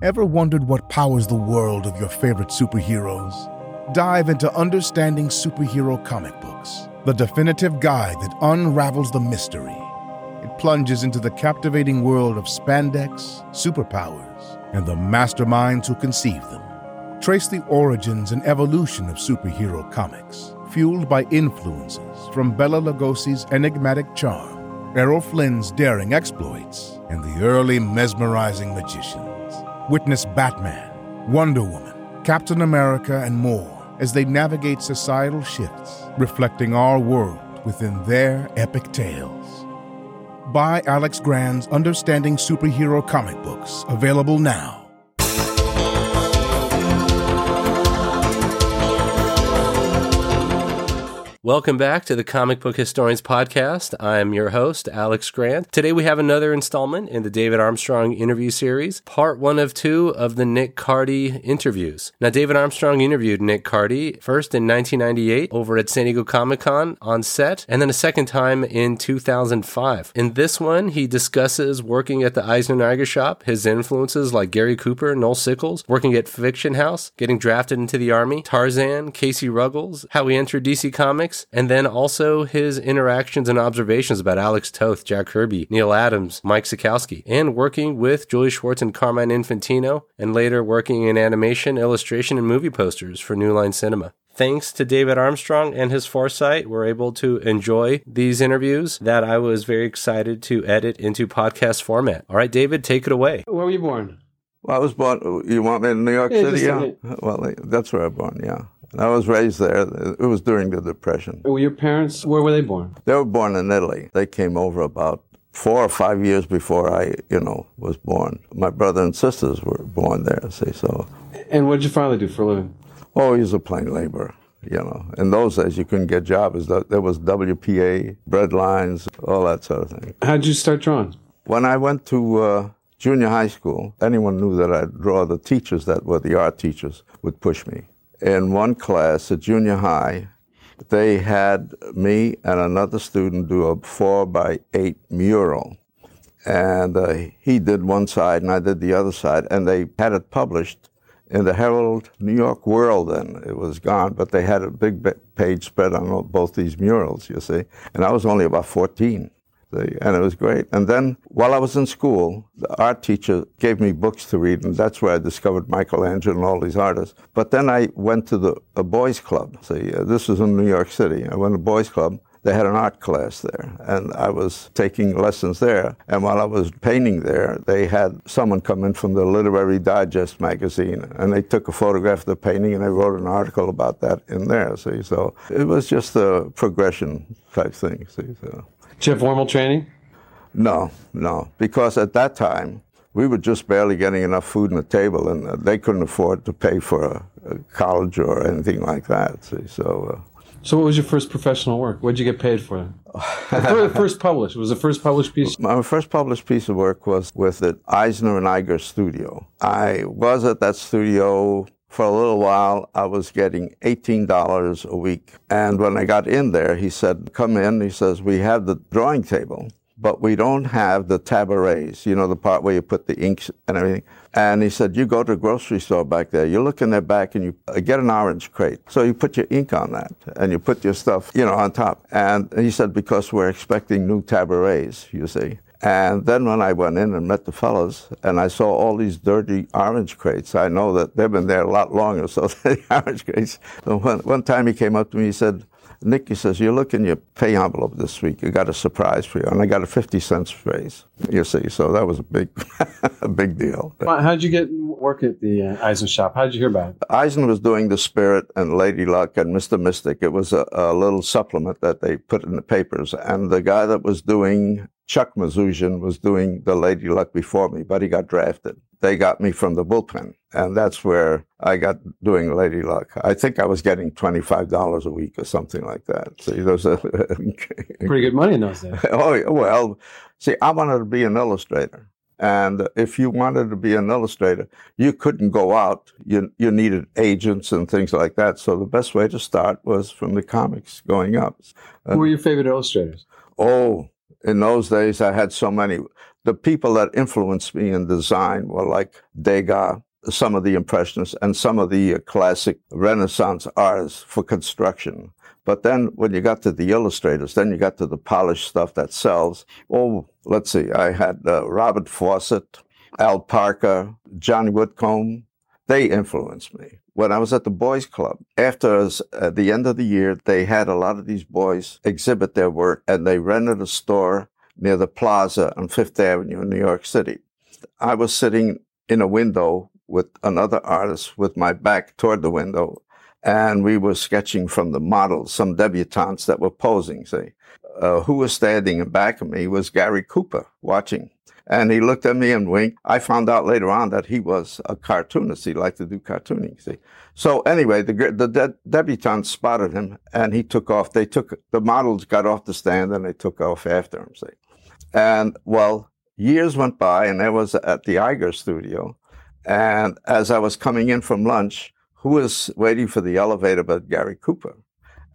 Ever wondered what powers the world of your favorite superheroes? Dive into Understanding Superhero Comic Books, the definitive guide that unravels the mystery. It plunges into the captivating world of spandex, superpowers, and the masterminds who conceive them. Trace the origins and evolution of superhero comics, fueled by influences from Bela Lugosi's enigmatic charm, Errol Flynn's daring exploits, and the early mesmerizing magicians. Witness Batman, Wonder Woman, Captain America, and more as they navigate societal shifts, reflecting our world within their epic tales. Buy Alex Grand's Understanding Superhero comic books, available now. Welcome back to the Comic Book Historians Podcast. I'm your host, Alex Grand. Today we have another installment in the David Armstrong interview series, part one of two of the Nick Cardy interviews. Now, David Armstrong interviewed Nick Cardy first in 1998 over at San Diego Comic Con on set, and then a second time in 2005. In this one, he discusses working at the Eisner Niger shop, his influences like Gary Cooper, Noel Sickles, working at Fiction House, getting drafted into the Army, Tarzan, Casey Ruggles, how he entered DC Comics, and then also his interactions and observations about Alex Toth, Jack Kirby, Neal Adams, Mike Sekowsky, and working with Julie Schwartz and Carmine Infantino, and later working in animation, illustration, and movie posters for New Line Cinema thanks to David Armstrong and his foresight, we're able to enjoy these interviews that I was very excited to edit into podcast format. All right, David, take it away. Where were you born? Well, I was born. You want me in New York Yeah, City? Yeah. Well, that's where I was born. Yeah. And I was raised there. It was during the Depression. Were your parents, where were they born? They were born in Italy. They came over about four or five years before I, you know, was born. My brother and sisters were born there. See, so And what did your father do for a living? oh, he was a plain laborer. You know, in those days you couldn't get jobs. There was WPA, bread lines, all that sort of thing. How did you start drawing? When I went to uh, junior high school, anyone knew that I'd draw. The teachers that were the art teachers would push me. In one class at junior high, they had me and another student do a four by eight mural. And uh, he did one side and I did the other side, and they had it published in the Herald New York World then. It was gone, but they had a big page spread on both these murals, you see. And I was only about 14. See, And it was great. And then while I was in school, the art teacher gave me books to read, and that's where I discovered Michelangelo and all these artists. But then I went to the a boys' club. See, uh, this was in New York City. I went to a boys' club. They had an art class there, and I was taking lessons there. And while I was painting there, they had someone come in from the Literary Digest magazine, and they took a photograph of the painting and they wrote an article about that in there. See, so it was just a progression type thing. See, so. Did you have formal training? No, no, because at that time we were just barely getting enough food on the table, and uh, they couldn't afford to pay for a, a college or anything like that. See, so. Uh, So what was your first professional work? What did you get paid for? the first published. Was the first published piece? My first published piece of work was with the Eisner and Iger studio. I was at that studio for a little while. I was getting $18 a week. And when I got in there, he said, Come in. He says, We have the drawing table, but we don't have the tabarets, you know, the part where you put the inks and everything. And he said, You go to a grocery store back there, you look in their back and you uh, get an orange crate. So you put your ink on that and you put your stuff, you know, on top. And he said, Because we're expecting new tabarets, you see. And then when I went in and met the fellows and I saw all these dirty orange crates, I know that they've been there a lot longer. So the orange crates. One, one time he came up to me, he said, Nick, he says, you look in your pay envelope this week. You got a surprise for you. And I got a 50 cents raise, you see. So that was a big, a big deal. How did you get work at the uh, Eisner shop? How did you hear about it? Eisner was doing The Spirit and Lady Luck and Mr. Mystic. It was a, a little supplement that they put in the papers. And the guy that was doing Chuck Mazoujian was doing the Lady Luck before me, but he got drafted. They got me from the bullpen, and that's where I got doing Lady Luck. I think I was getting twenty-five dollars a week or something like that. So those are Pretty good money in those days. oh well. See, I wanted to be an illustrator, and if you wanted to be an illustrator, you couldn't go out. You you needed agents and things like that. So the best way to start was from the comics going up. Who were your favorite illustrators? Oh, in those days, I had so many. the people that influenced me in design were like Degas, some of the Impressionists, and some of the classic Renaissance artists for construction. But then when you got to the illustrators, then you got to the polished stuff that sells. Oh, let's see, I had uh, Robert Fawcett, Al Parker, John Whitcomb. They influenced me. When I was at the Boys Club, after uh, at uh, the end of the year, they had a lot of these boys exhibit their work and they rented a store near the plaza on Fifth Avenue in New York City. I was sitting in a window with another artist with my back toward the window and we were sketching from the models, some debutantes that were posing, see. Uh, who was standing in back of me was Gary Cooper watching. And he looked at me and winked. I found out later on that he was a cartoonist. He liked to do cartooning, see. So anyway, the, the de- debutantes spotted him and he took off. They took, the models got off the stand and they took off after him, see. And well, years went by and I was at the Iger studio. And as I was coming in from lunch, who was waiting for the elevator but Gary Cooper.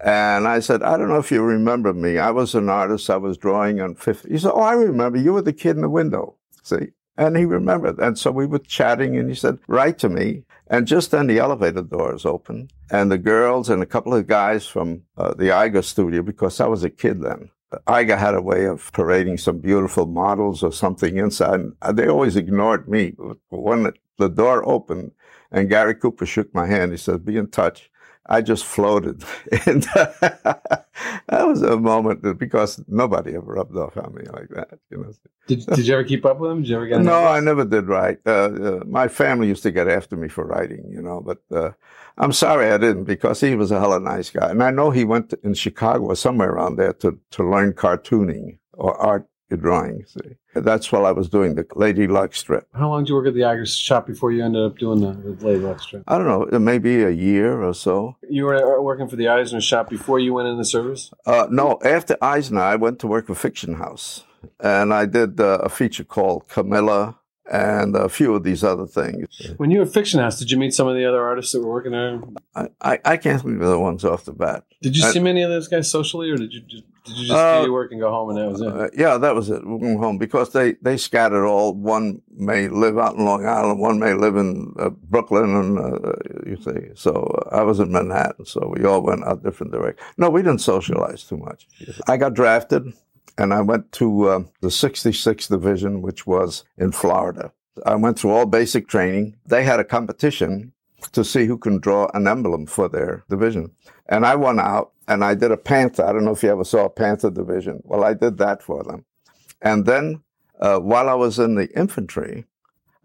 And I said, I don't know if you remember me. I was an artist. I was drawing on 50. He said, Oh, I remember. You were the kid in the window. See? And he remembered. And so we were chatting and he said, Write to me. And just then the elevator doors opened and the girls and a couple of guys from uh, the Iger studio, because I was a kid then, Iger had a way of parading some beautiful models or something inside. And they always ignored me. When the door opened and Gary Cooper shook my hand. He said, be in touch. I just floated. and that was a moment because nobody ever rubbed off on me like that. You know. Did, did you ever keep up with him? Did you ever get? No, I never did write. Uh, uh, my family used to get after me for writing, you know, but uh, I'm sorry I didn't because he was a hella nice guy, and I know he went to, in Chicago or somewhere around there to to learn cartooning or art drawing. See, that's while I was doing the Lady Luck strip. How long did you work at the Iger shop before you ended up doing the, the Lady Luck strip? I don't know, maybe a year or so. You were uh, working for the Eisner shop before you went into service? Uh, no, after Eisner, I went to work for Fiction House, and I did uh, a feature called Camilla and a few of these other things. When you were Fiction House, did you meet some of the other artists that were working there? I, I, I can't think of the ones off the bat. Did you I, see many of those guys socially, or did you just, did you just uh, do your work and go home and that was it? Uh, yeah, that was it. We went home because they, they scattered all. One may live out in Long Island, one may live in uh, Brooklyn, and uh, you see. So uh, I was in Manhattan, so we all went out different directions. No, we didn't socialize too much. I got drafted and I went to uh, the 66th Division, which was in Florida. I went through all basic training. They had a competition to see who can draw an emblem for their division. And I won out and I did a panther. I don't know if you ever saw a panther division. Well, I did that for them. And then uh, while I was in the infantry,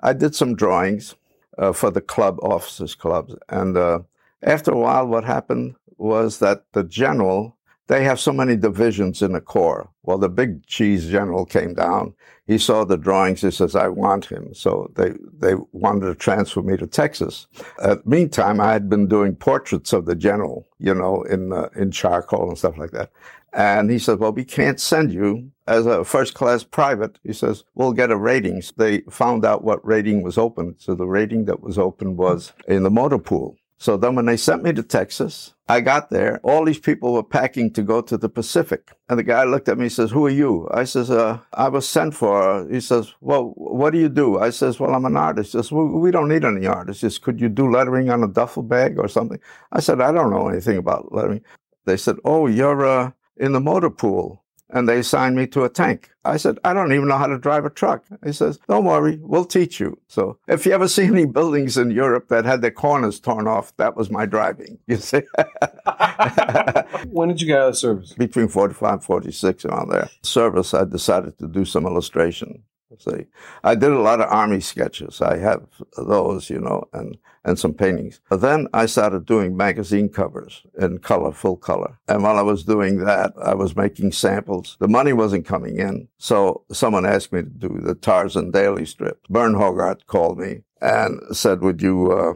I did some drawings uh, for the club, officers' clubs. And uh, after a while, what happened was that the general they have so many divisions in the corps. Well, the big cheese general came down. He saw the drawings. He says, I want him. So they, they wanted to transfer me to Texas. Uh, meantime, I had been doing portraits of the general, you know, in, uh, in charcoal and stuff like that. And he said, well, we can't send you as a first class private. He says, we'll get a rating. They found out what rating was open. So the rating that was open was in the motor pool. So then when they sent me to Texas, I got there. All these people were packing to go to the Pacific. And the guy looked at me and says, who are you? I says, uh, I was sent for. He says, well, what do you do? I says, well, I'm an artist. He says, well, we don't need any artists. Just could you do lettering on a duffel bag or something? I said, I don't know anything about lettering. They said, oh, you're, uh, in the motor pool and they assigned me to a tank. I said, I don't even know how to drive a truck. He says, don't worry, we'll teach you. So if you ever see any buildings in Europe that had their corners torn off, that was my driving, you see. when did you get out of service? Between 45 and 46 around there. Service, I decided to do some illustration. See, I did a lot of army sketches. I have those, you know, and and some paintings. But then I started doing magazine covers in color, full color. And while I was doing that, I was making samples. The money wasn't coming in, so someone asked me to do the Tarzan Daily strip. Burne Hogarth called me and said, "Would you?" Uh,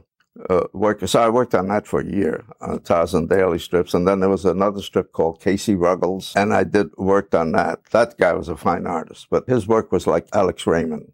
uh, work. So I worked on that for a year on Tarzan Daily strips, and then there was another strip called Casey Ruggles, and I did worked on that. That guy was a fine artist, but his work was like Alex Raymond.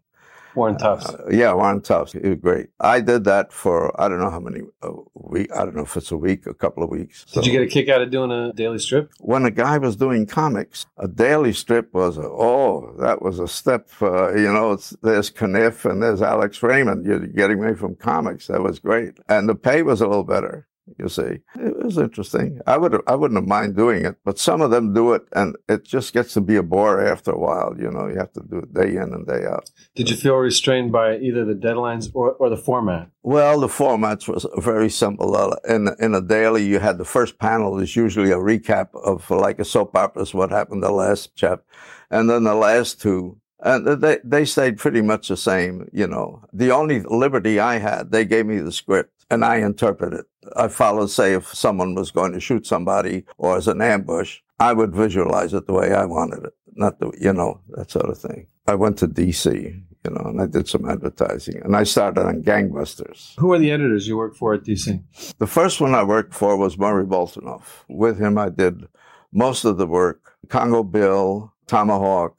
Warren Tufts. Uh, yeah, Warren Tufts. He was great. I did that for I don't know how many a week. I don't know if it's a week, a couple of weeks. Did you get a kick out of doing a daily strip? when a guy was doing comics, a daily strip was a, oh, that was a step. Uh, you know, it's, there's Caniff and there's Alex Raymond. You're getting me from comics. That was great, and the pay was a little better. You see, it was interesting. I would I wouldn't have mind doing it, but some of them do it, and it just gets to be a bore after a while. You know, you have to do it day in and day out. Did you feel restrained by either the deadlines or, or the format? Well, the formats was very simple. Uh, In in a daily, you had the first panel is usually a recap of like a soap opera, is what happened the last chap, and then the last two. And they they stayed pretty much the same, you know. The only liberty I had, they gave me the script and I interpreted. I followed, say, if someone was going to shoot somebody or as an ambush, I would visualize it the way I wanted it, not the, you know, that sort of thing. I went to DC, you know, and I did some advertising and I started on Gangbusters. Who are the editors you work for at DC? The first one I worked for was Murray Boltinoff. With him, I did most of the work. Congo Bill, Tomahawk,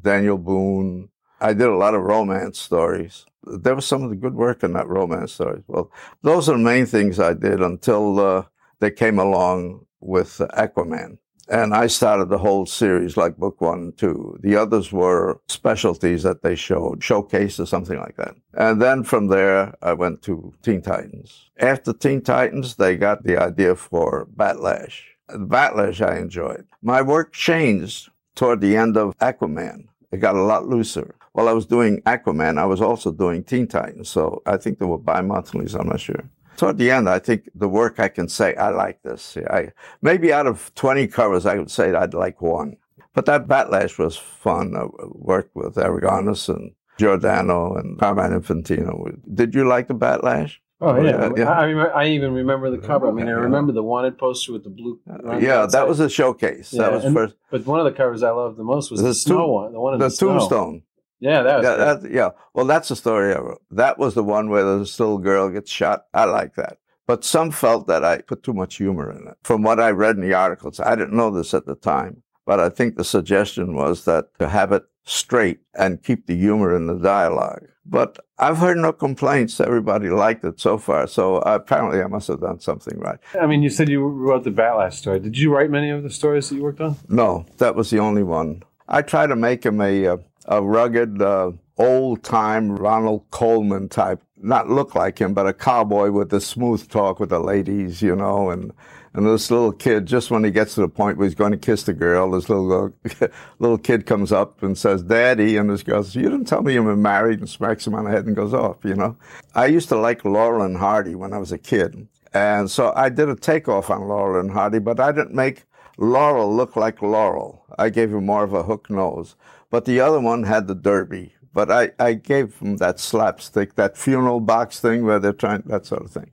Daniel Boone. I did a lot of romance stories. There was some of the good work in that romance story. Well, those are the main things I did until uh, they came along with Aquaman. And I started the whole series like book one and two. The others were specialties that they showed, showcase or something like that. And then from there, I went to Teen Titans. After Teen Titans, they got the idea for Batlash. Batlash I enjoyed. My work changed toward the end of Aquaman. It got a lot looser. While I was doing Aquaman, I was also doing Teen Titans. So I think they were bi-monthlies, I'm not sure. Toward the end, I think the work I can say, I like this. I, maybe out of 20 covers, I would say I'd like one. But that Batlash was fun. I worked with Aragonés and Giordano and Carmine Infantino. Did you like the Batlash? Oh yeah, Yeah, yeah. I, remember, I even remember the cover. I mean, I remember the wanted poster with the blue. Uh, line yeah, outside. that was a showcase. Yeah, that was and- first. But one of the covers I loved the most was the, The snow tomb- one, the one in the, The tombstone. Yeah, that was Yeah, that, yeah. Well, that's the story I wrote. That was the one where the little girl gets shot. I like that. But some felt that I put too much humor in it. From what I read in the articles, I didn't know this at the time, but I think the suggestion was that to have it straight and keep the humor in the dialogue. But I've heard no complaints. Everybody liked it so far. So apparently I must have done something right. I mean, you said you wrote the Batlash story. Did you write many of the stories that you worked on? No, that was the only one. I try to make him a uh, a rugged, uh, old time Ronald Colman type. Not look like him, but a cowboy with the smooth talk with the ladies, you know, and and this little kid. Just when he gets to the point where he's going to kiss the girl, this little little kid comes up and says, "Daddy," and this girl says, "You didn't tell me you were married," and smacks him on the head and goes off. You know, I used to like Laurel and Hardy when I was a kid, and so I did a takeoff on Laurel and Hardy, but I didn't make Laurel look like Laurel. I gave him more of a hook nose. But the other one had the derby. But I, I gave him that slapstick, that funeral box thing where they're trying, that sort of thing.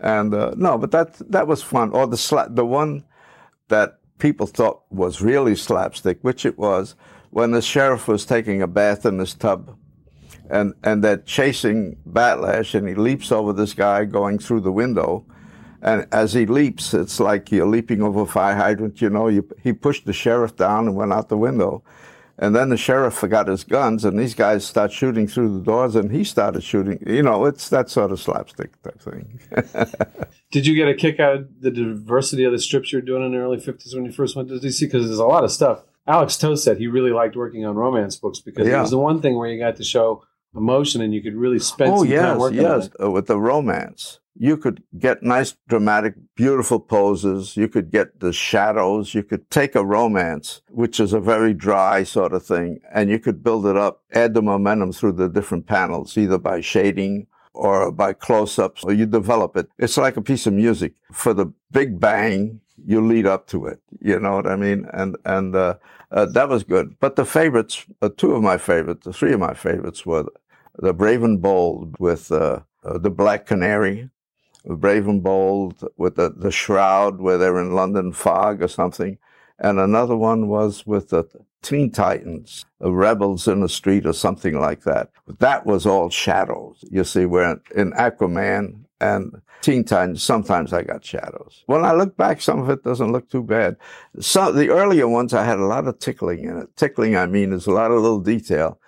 And uh, no, but that that was fun. Or the slap, the one that people thought was really slapstick, which it was, when the sheriff was taking a bath in his tub, and and they're chasing Batlash, and he leaps over this guy going through the window, and as he leaps, it's like you're leaping over a fire hydrant. You know, you, he pushed the sheriff down and went out the window. And then the sheriff forgot his guns, and these guys start shooting through the doors, and he started shooting. You know, it's that sort of slapstick type thing. Did you get a kick out of the diversity of the strips you were doing in the early 50s when you first went to DC? Because there's a lot of stuff. Alex Toth said he really liked working on romance books because it was the one thing where you got to show emotion and you could really spend oh some yes, time working on yes. it. Uh, with the romance, you could get nice, dramatic, beautiful poses. You could get the shadows. You could take a romance, which is a very dry sort of thing, and you could build it up, add the momentum through the different panels, either by shading or by close-ups, or you develop it. It's like a piece of music. For the big bang, you lead up to it. You know what I mean? And and uh, uh, that was good. But the favorites, uh, two of my favorites, the three of my favorites were the Brave and Bold with uh, uh, the Black Canary, Brave and Bold with the, the Shroud where they're in London fog or something, and another one was with the Teen Titans, Rebels in the Street or something like that. That was all shadows. You see, where in Aquaman and Teen Titans, sometimes I got shadows. When I look back, some of it doesn't look too bad. Some the earlier ones, I had a lot of tickling in it. Tickling, I mean, is a lot of little detail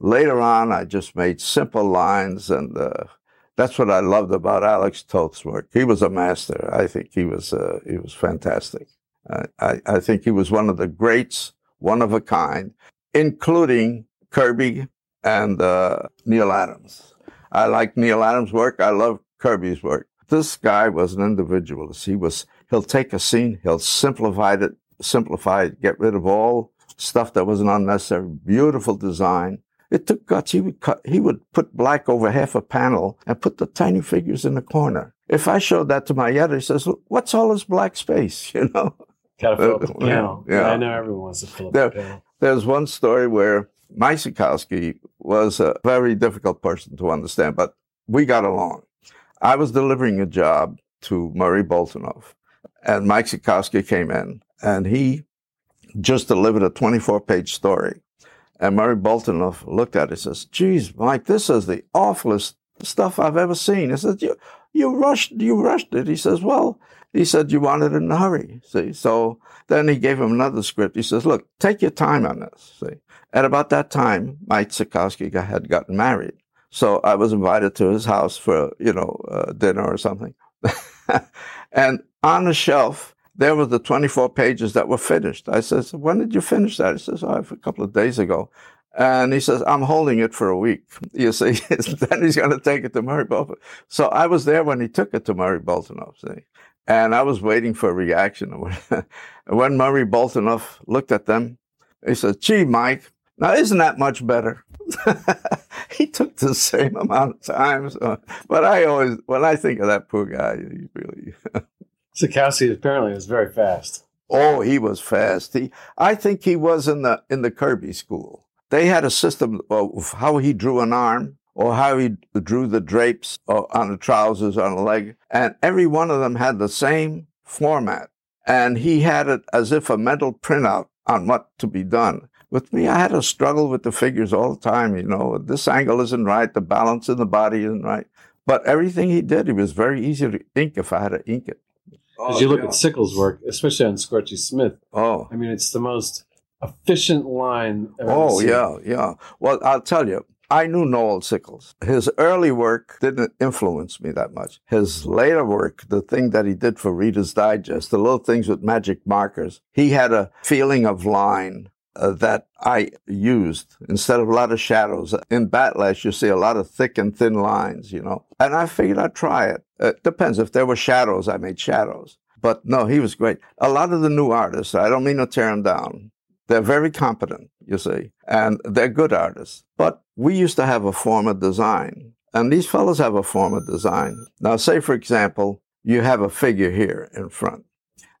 Later on, I just made simple lines, and uh, that's what I loved about Alex Toth's work. He was a master. I think he was uh, he was fantastic. I, I think he was one of the greats, one of a kind, including Kirby and uh, Neal Adams. I like Neal Adams' work. I love Kirby's work. This guy was an individualist. He was he'll take a scene, he'll simplify it, simplify it, get rid of all stuff that wasn't unnecessary. Beautiful design. It took guts. He would cut, he would put black over half a panel and put the tiny figures in the corner. If I showed that to my editor, he says, "What's all this black space?" You know. Gotta fill up the panel. Yeah. I know everyone wants to fill up there, the panel. There's one story where Mike Sekowsky was a very difficult person to understand, but we got along. I was delivering a job to Murray Boltinoff, and Mike Sekowsky came in, and he just delivered a 24 page story. And Murray Boltinoff looked at it and says, Geez, Mike, this is the awfulest stuff I've ever seen. He said, You you rushed you rushed it. He says, Well, he said, You wanted it in a hurry. See? So then he gave him another script. He says, Look, take your time on this. See? At about that time, Mike Sekowsky had gotten married. So I was invited to his house for, you know, uh, dinner or something. and on the shelf, there were the 24 pages that were finished. I says, when did you finish that? He says, oh, a couple of days ago. And he says, I'm holding it for a week. You see, then he's going to take it to Murray Bolton. So I was there when he took it to Murray Boltinoff, see. And I was waiting for a reaction. when Murray Boltinoff looked at them, he said, gee, Mike, now isn't that much better? he took the same amount of time. So, uh, but I always, when I think of that poor guy, he really. Sekowsky apparently was very fast. Oh, he was fast. He, I think he was in the in the Kirby school. They had a system of how he drew an arm or how he drew the drapes uh, on the trousers on a leg, and every one of them had the same format. And he had it as if a mental printout on what to be done. With me, I had to struggle with the figures all the time. You know, this angle isn't right, the balance in the body isn't right. But everything he did, it was very easy to ink if I had to ink it. Oh, As you look at Sickles' work, especially on Scorchy Smith, oh, I mean, it's the most efficient line. oh yeah, yeah. Well, I'll tell you, I knew Noel Sickles. His early work didn't influence me that much. His later work, the thing that he did for Reader's Digest, the little things with magic markers, he had a feeling of line uh, that I used instead of a lot of shadows. In Batlash, you see a lot of thick and thin lines, you know. And I figured I'd try it. It depends. If there were shadows, I made shadows. But no, he was great. A lot of the new artists, I don't mean to tear them down. They're very competent, you see, and they're good artists. But we used to have a form of design, and these fellows have a form of design. Now, say, for example, you have a figure here in front.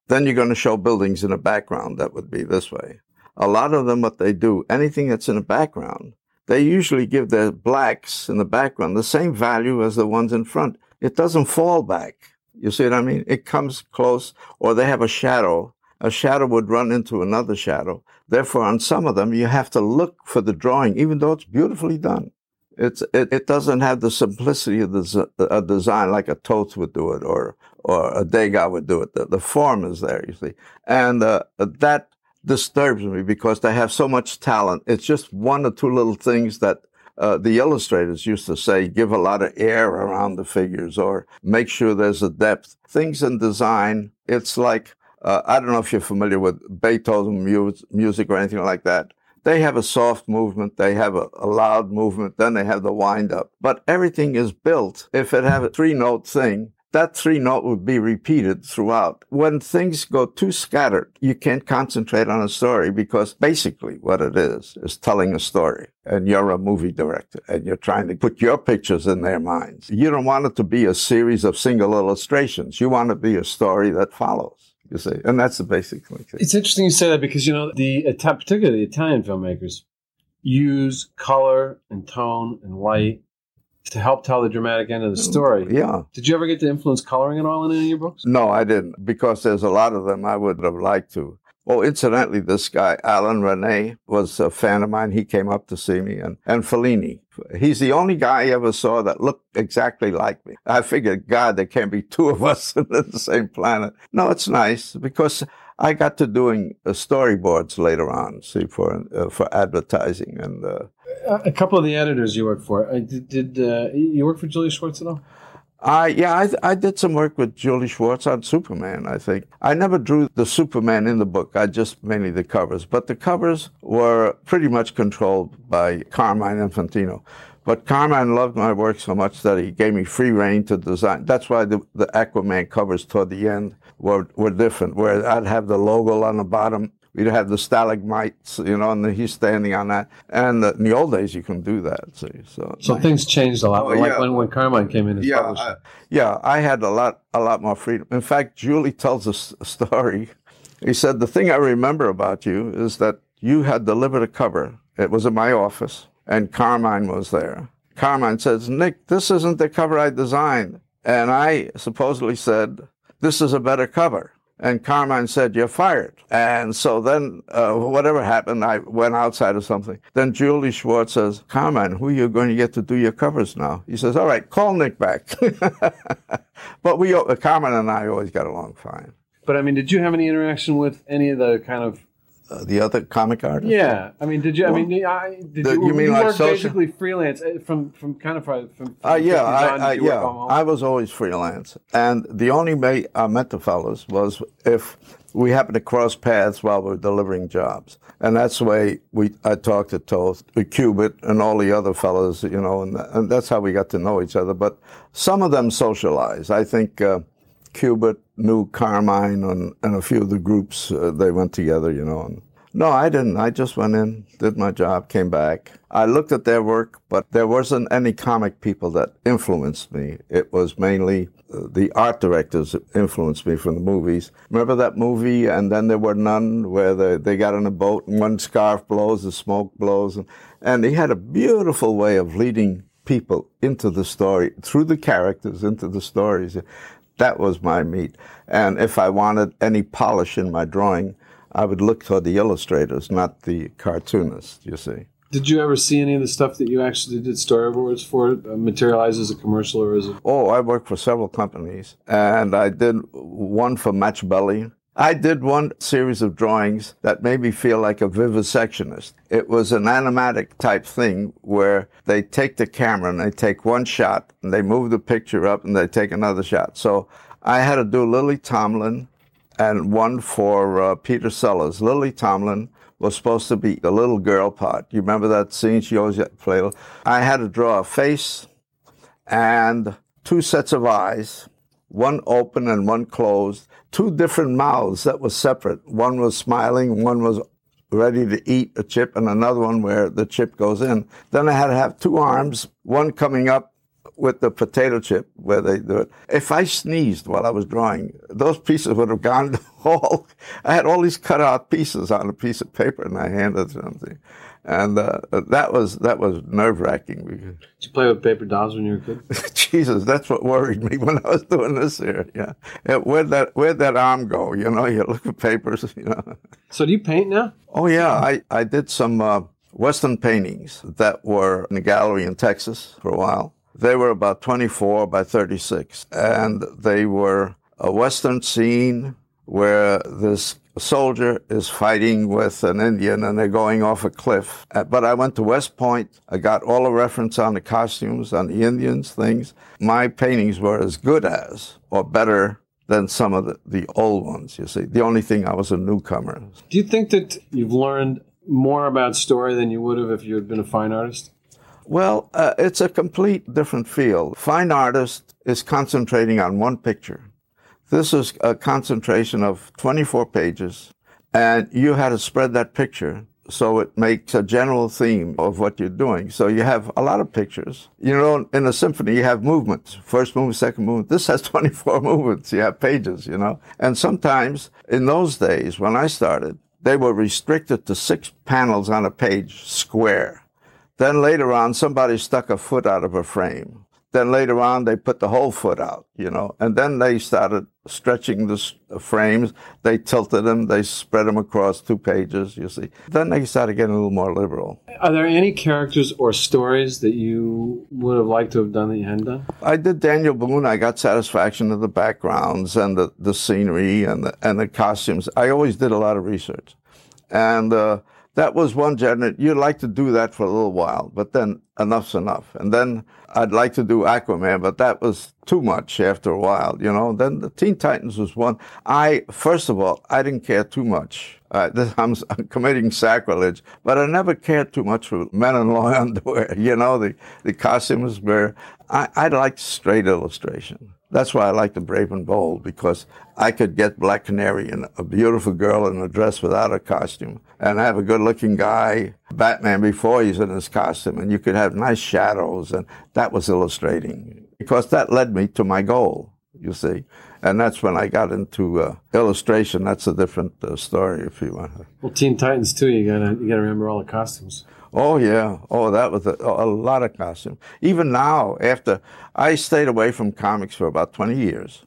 Then you're going to show buildings in the background that would be this way a lot of them, what they do, anything that's in the background, they usually give the blacks in the background the same value as the ones in front. It doesn't fall back. You see what I mean? It comes close, or they have a shadow. A shadow would run into another shadow. Therefore, on some of them, you have to look for the drawing, even though it's beautifully done. It's, it, it doesn't have the simplicity of the a design like a Toth would do it or, or a Degas would do it. The, the form is there, you see. And uh, that disturbs me because they have so much talent. It's just one or two little things that uh, the illustrators used to say, give a lot of air around the figures or make sure there's a depth. Things in design, it's like, uh, I don't know if you're familiar with Beethoven mu- music or anything like that. They have a soft movement, they have a, a loud movement, then they have the wind up. But everything is built. If it have a three note thing, that three note would be repeated throughout. When things go too scattered, you can't concentrate on a story because basically what it is is telling a story. And you're a movie director and you're trying to put your pictures in their minds. You don't want it to be a series of single illustrations. You want it to be a story that follows. You see, and that's the basic thing. It's interesting you say that because you know the particularly the Italian filmmakers use color and tone and light to help tell the dramatic end of the story. Yeah. Did you ever get to influence coloring at all in any of your books? No, I didn't, because there's a lot of them I would have liked to. Oh, incidentally, this guy, Alain Resnais, was a fan of mine. He came up to see me, and, and Fellini. He's the only guy I ever saw that looked exactly like me. I figured, God, there can't be two of us on the same planet. No, it's nice because I got to doing uh, storyboards later on, see, for uh, for advertising, and uh, a couple of the editors you worked for. Uh, did, did uh, you work for Julie Schwartz at all? I yeah, I, I did some work with Julie Schwartz on Superman. I think I never drew the Superman in the book. I just mainly the covers, but the covers were pretty much controlled by Carmine Infantino. But Carmine loved my work so much that he gave me free reign to design. That's why the, the Aquaman covers toward the end were, were different, where I'd have the logo on the bottom We'd have the stalagmites, you know, and he's standing on that. And in the old days, you can do that. See, so so things changed a lot. Oh, like yeah. when, when Carmine came in as yeah, publisher. I, yeah, I had a lot a lot more freedom. In fact, Julie tells us a story. He said the thing I remember about you is that you had delivered a cover. It was in my office, and Carmine was there. Carmine says, "Nick, this isn't the cover I designed," and I supposedly said, "This is a better cover." And Carmine said, You're fired. And so then, uh, whatever happened, I went outside or something. Then Julie Schwartz says, Carmine, who are you going to get to do your covers now? He says, All right, call Nick back. but we, uh, Carmine and I always got along fine. But I mean, did you have any interaction with any of the kind of uh, the other comic artists? Yeah, I mean, did you? Well, I mean, I, did the, you? You mean you like social? basically freelance uh, from from kind of from? from uh, yeah, I, I yeah, I was always freelance, and the only way I met the fellows was if we happened to cross paths while we were delivering jobs, and that's the way we. I talked to Toth, Kubert, and all the other fellows, you know, and, and that's how we got to know each other. But some of them socialized. I think. Uh, Kubert knew Carmine and, and a few of the groups. Uh, they went together, you know. And, no, I didn't. I just went in, did my job, came back. I looked at their work, but there wasn't any comic people that influenced me. It was mainly uh, the art directors that influenced me from the movies. Remember that movie, And Then There Were None, where they, they got on a boat and one scarf blows, the smoke blows. And, and he had a beautiful way of leading people into the story, through the characters, into the stories. That was my meat. And if I wanted any polish in my drawing, I would look toward the illustrators, not the cartoonists, you see. Did you ever see any of the stuff that you actually did storyboards for uh, materialize as a commercial or as a? Oh, I worked for several companies, and I did one for Match Belly, I did one series of drawings that made me feel like a vivisectionist. It was an animatic type thing where they take the camera and they take one shot and they move the picture up and they take another shot. So I had to do Lily Tomlin and one for uh, Peter Sellers. Lily Tomlin was supposed to be the little girl part. You remember that scene? She always played. I had to draw a face and two sets of eyes, one open and one closed two different mouths that were separate. One was smiling, one was ready to eat a chip, and another one where the chip goes in. Then I had to have two arms, one coming up with the potato chip where they do it. If I sneezed while I was drawing, those pieces would have gone all. I had all these cut out pieces on a piece of paper, and I handed them and uh, that was that was nerve wracking. Did you play with paper dolls when you were a kid? Jesus, that's what worried me when I was doing this here. Yeah, yeah where'd that where'd that arm go? You know, you look at papers. You know. So do you paint now? Oh yeah, I I did some uh, Western paintings that were in a gallery in Texas for a while. They were about 24 by 36, and they were a Western scene where this soldier is fighting with an Indian and they're going off a cliff. Uh, but I went to West Point. I got all the reference on the costumes, on the Indians, things. My paintings were as good as or better than some of the, the old ones, you see. The only thing I was a newcomer. Do you think that you've learned more about story than you would have if you had been a fine artist? Well, uh, it's a complete different field. Fine artist is concentrating on one picture this is a concentration of 24 pages, and you had to spread that picture so it makes a general theme of what you're doing. So you have a lot of pictures. You know, in a symphony, you have movements. First movement, second movement. This has 24 movements. You have pages, you know. And sometimes in those days, when I started, they were restricted to six panels on a page square. Then later on, somebody stuck a foot out of a frame. Then later on, they put the whole foot out, you know, and then they started stretching the frames. They tilted them, they spread them across two pages, you see. Then they started getting a little more liberal. Are there any characters or stories that you would have liked to have done that you hadn't done? I did Daniel Boone. I got satisfaction of the backgrounds and the, the scenery and the, and the costumes. I always did a lot of research. And uh, that was one genre. You'd like to do that for a little while, but then enough's enough. And then I'd like to do Aquaman, but that was too much after a while, you know. Then the Teen Titans was one. I, first of all, I didn't care too much. Uh, this, I'm, I'm, committing sacrilege, but I never cared too much for men in long underwear. You know, the, the costumes were, I, I liked straight illustration. That's why I like the Brave and Bold because I could get Black Canary and a beautiful girl in a dress without a costume and have a good looking guy, Batman before he's in his costume and you could have nice shadows and that was illustrating because that led me to my goal, you see. And that's when I got into uh, illustration. That's a different uh, story if you want. Well, Teen Titans too, you gotta, you gotta remember all the costumes. Oh yeah. Oh, that was a, a, lot of costume. Even now, after I stayed away from comics for about 20 years.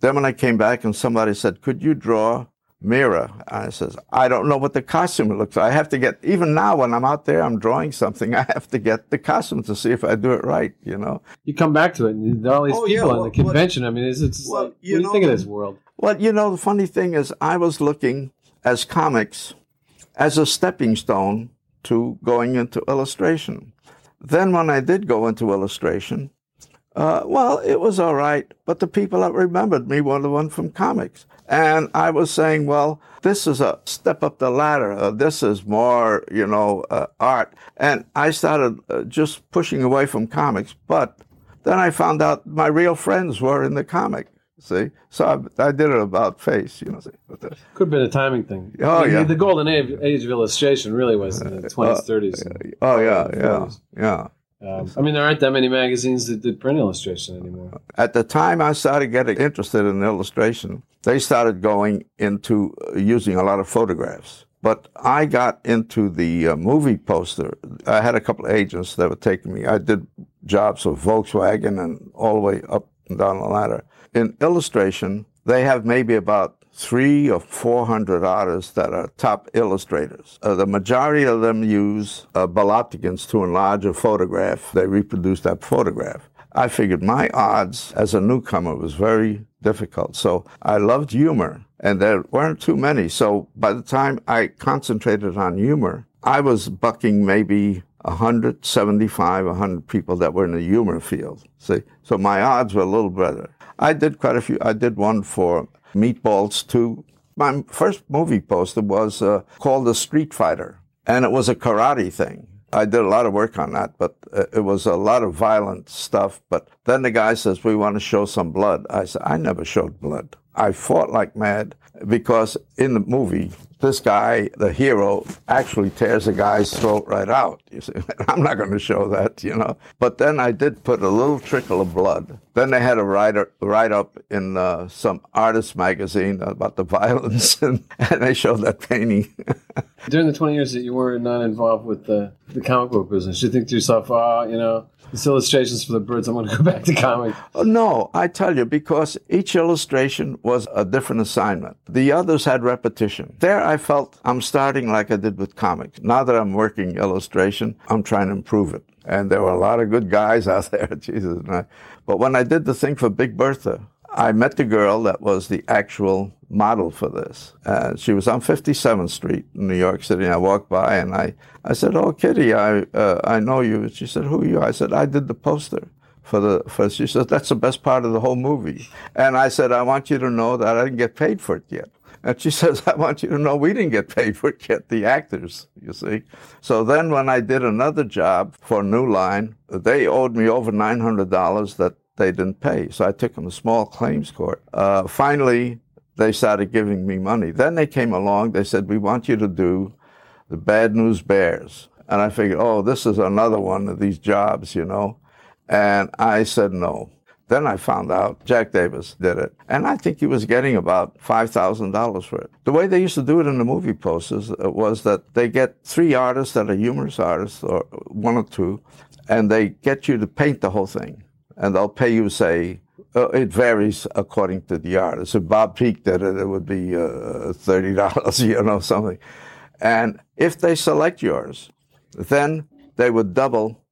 Then when I came back and somebody said, "Could you draw Mera?" I says, "I don't know what the costume looks like. I have to get even now when I'm out there, I'm drawing something. I have to get the costume to see if I do it right. You know." You come back to it, and there are all these oh, people yeah, well, the convention. Well, I mean, it's, it's well, like, what do you think of this world? Well, you know, the funny thing is, I was looking as comics as a stepping stone to going into illustration. Then, when I did go into illustration, uh, well, it was all right, but the people that remembered me were the one from comics. And I was saying, well, this is a step up the ladder. Uh, this is more, you know, uh, art. And I started uh, just pushing away from comics. But then I found out my real friends were in the comic. See, so I, I, did it about face, you know. See, the, Could have been a timing thing. Oh yeah, the golden age, age of illustration really was in the uh, twenties, thirties. oh yeah, yeah, yeah. Um, I mean, there aren't that many magazines that did print illustration anymore. At the time I started getting interested in illustration, they started going into uh, using a lot of photographs. But I got into the uh, movie poster. I had a couple of agents that were taking me. I did jobs for Volkswagen and all the way up and down the ladder in illustration, they have maybe about three or four hundred artists that are top illustrators. Uh, the majority of them use uh, to enlarge a photograph. They reproduce that photograph. I figured my odds as a newcomer was very difficult. So I loved humor, and there weren't too many. So by the time I concentrated on humor, I was bucking maybe 175, 100 people that were in the humor field. See, so my odds were a little better. I did quite a few. I did one for Meatballs too. My first movie poster was uh, called The Street Fighter, and it was a karate thing. I did a lot of work on that, but uh, it was a lot of violent stuff. But then the guy says, We want to show some blood. I said, I never showed blood. I fought like mad because in the movie, this guy, the hero, actually tears a guy's throat right out. You see, I'm not going to show that, you know. But then I did put a little trickle of blood. Then they had a write, up in uh, some artist magazine about the violence, and, and they showed that painting. During the 20 years that you were not involved with the, the comic book business, you think to yourself, oh, you know, it's illustrations for the birds. I'm going to go back to comics. Oh, no, I tell you, because each illustration was a different assignment. The others had repetition. There, I felt I'm starting like I did with comics. Now that I'm working illustration, I'm trying to improve it. And there were a lot of good guys out there, Jesus. But when I did the thing for Big Bertha, I met the girl that was the actual model for this. Uh, she was on 57th Street in New York City. And I walked by and I, I said, "Oh, Kitty, I uh, I know you." She said, "Who are you?" I said, "I did the poster." For the for she said that's the best part of the whole movie, and I said I want you to know that I didn't get paid for it yet. And she says, I want you to know we didn't get paid for it yet, the actors, you see. So then when I did another job for New Line, they owed me over $900 that they didn't pay. So I took them to small claims court. Uh, finally, they started giving me money. Then they came along. They said, "We want you to do the Bad News Bears." And I figured, "Oh, this is another one of these jobs, you know." And I said no. Then I found out Jack Davis did it. And I think he was getting about $5,000 for it. The way they used to do it in the movie posters uh, was that they get three artists that are humorous artists, or one or two, and they get you to paint the whole thing. And they'll pay you, say, uh, it varies according to the artist. If Bob Peak did it, it would be uh, thirty dollars, you know, something. And if they select yours, then they would double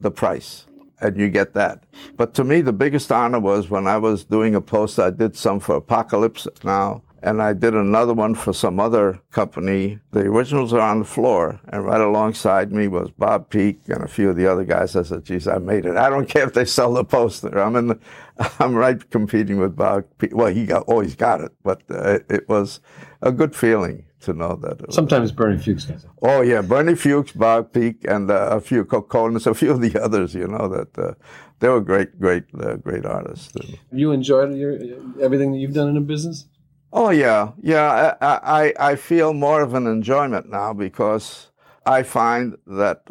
the price, and you get that. But to me, the biggest honor was when I was doing a post. I did some for Apocalypse Now, and I did another one for some other company. The originals are on the floor, and right alongside me was Bob Peak and a few of the other guys. I said, "Geez, I made it. I don't care if they sell the poster. I'm in. The, I'm right competing with Bob. Peak. Well, he got always got it, but uh, it was a good feeling to know that. Sometimes Bernie Fuchs gets it. Oh yeah, Bernie Fuchs, Bob Peak, and uh, a few Coconuts, a few of the others. You know that uh, they were great, great, uh, great artists. You enjoyed your everything that you've done in the business. Oh yeah, yeah. I, I I feel more of an enjoyment now because I find that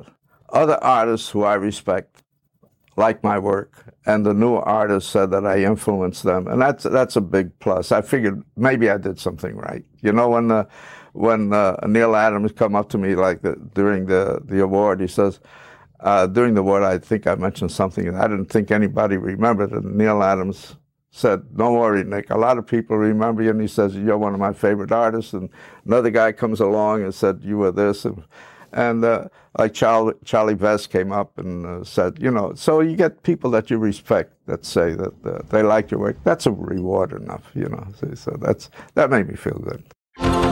other artists who I respect like my work, and the new artists said that I influenced them, and that's that's a big plus. I figured maybe I did something right. You know, when the, when uh, Neal Adams come up to me like the, during the the award, he says. Uh, during the award, I think I mentioned something, and I didn't think anybody remembered. And Neal Adams said, "Don't worry, Nick. A lot of people remember you." And he says, "You're one of my favorite artists." And another guy comes along and said, "You were this." And, and uh, like Charlie, Charlie Vess came up and uh, said, you know, so you get people that you respect that say that uh, they like your work. That's a reward enough, you know. So, so that's that made me feel good.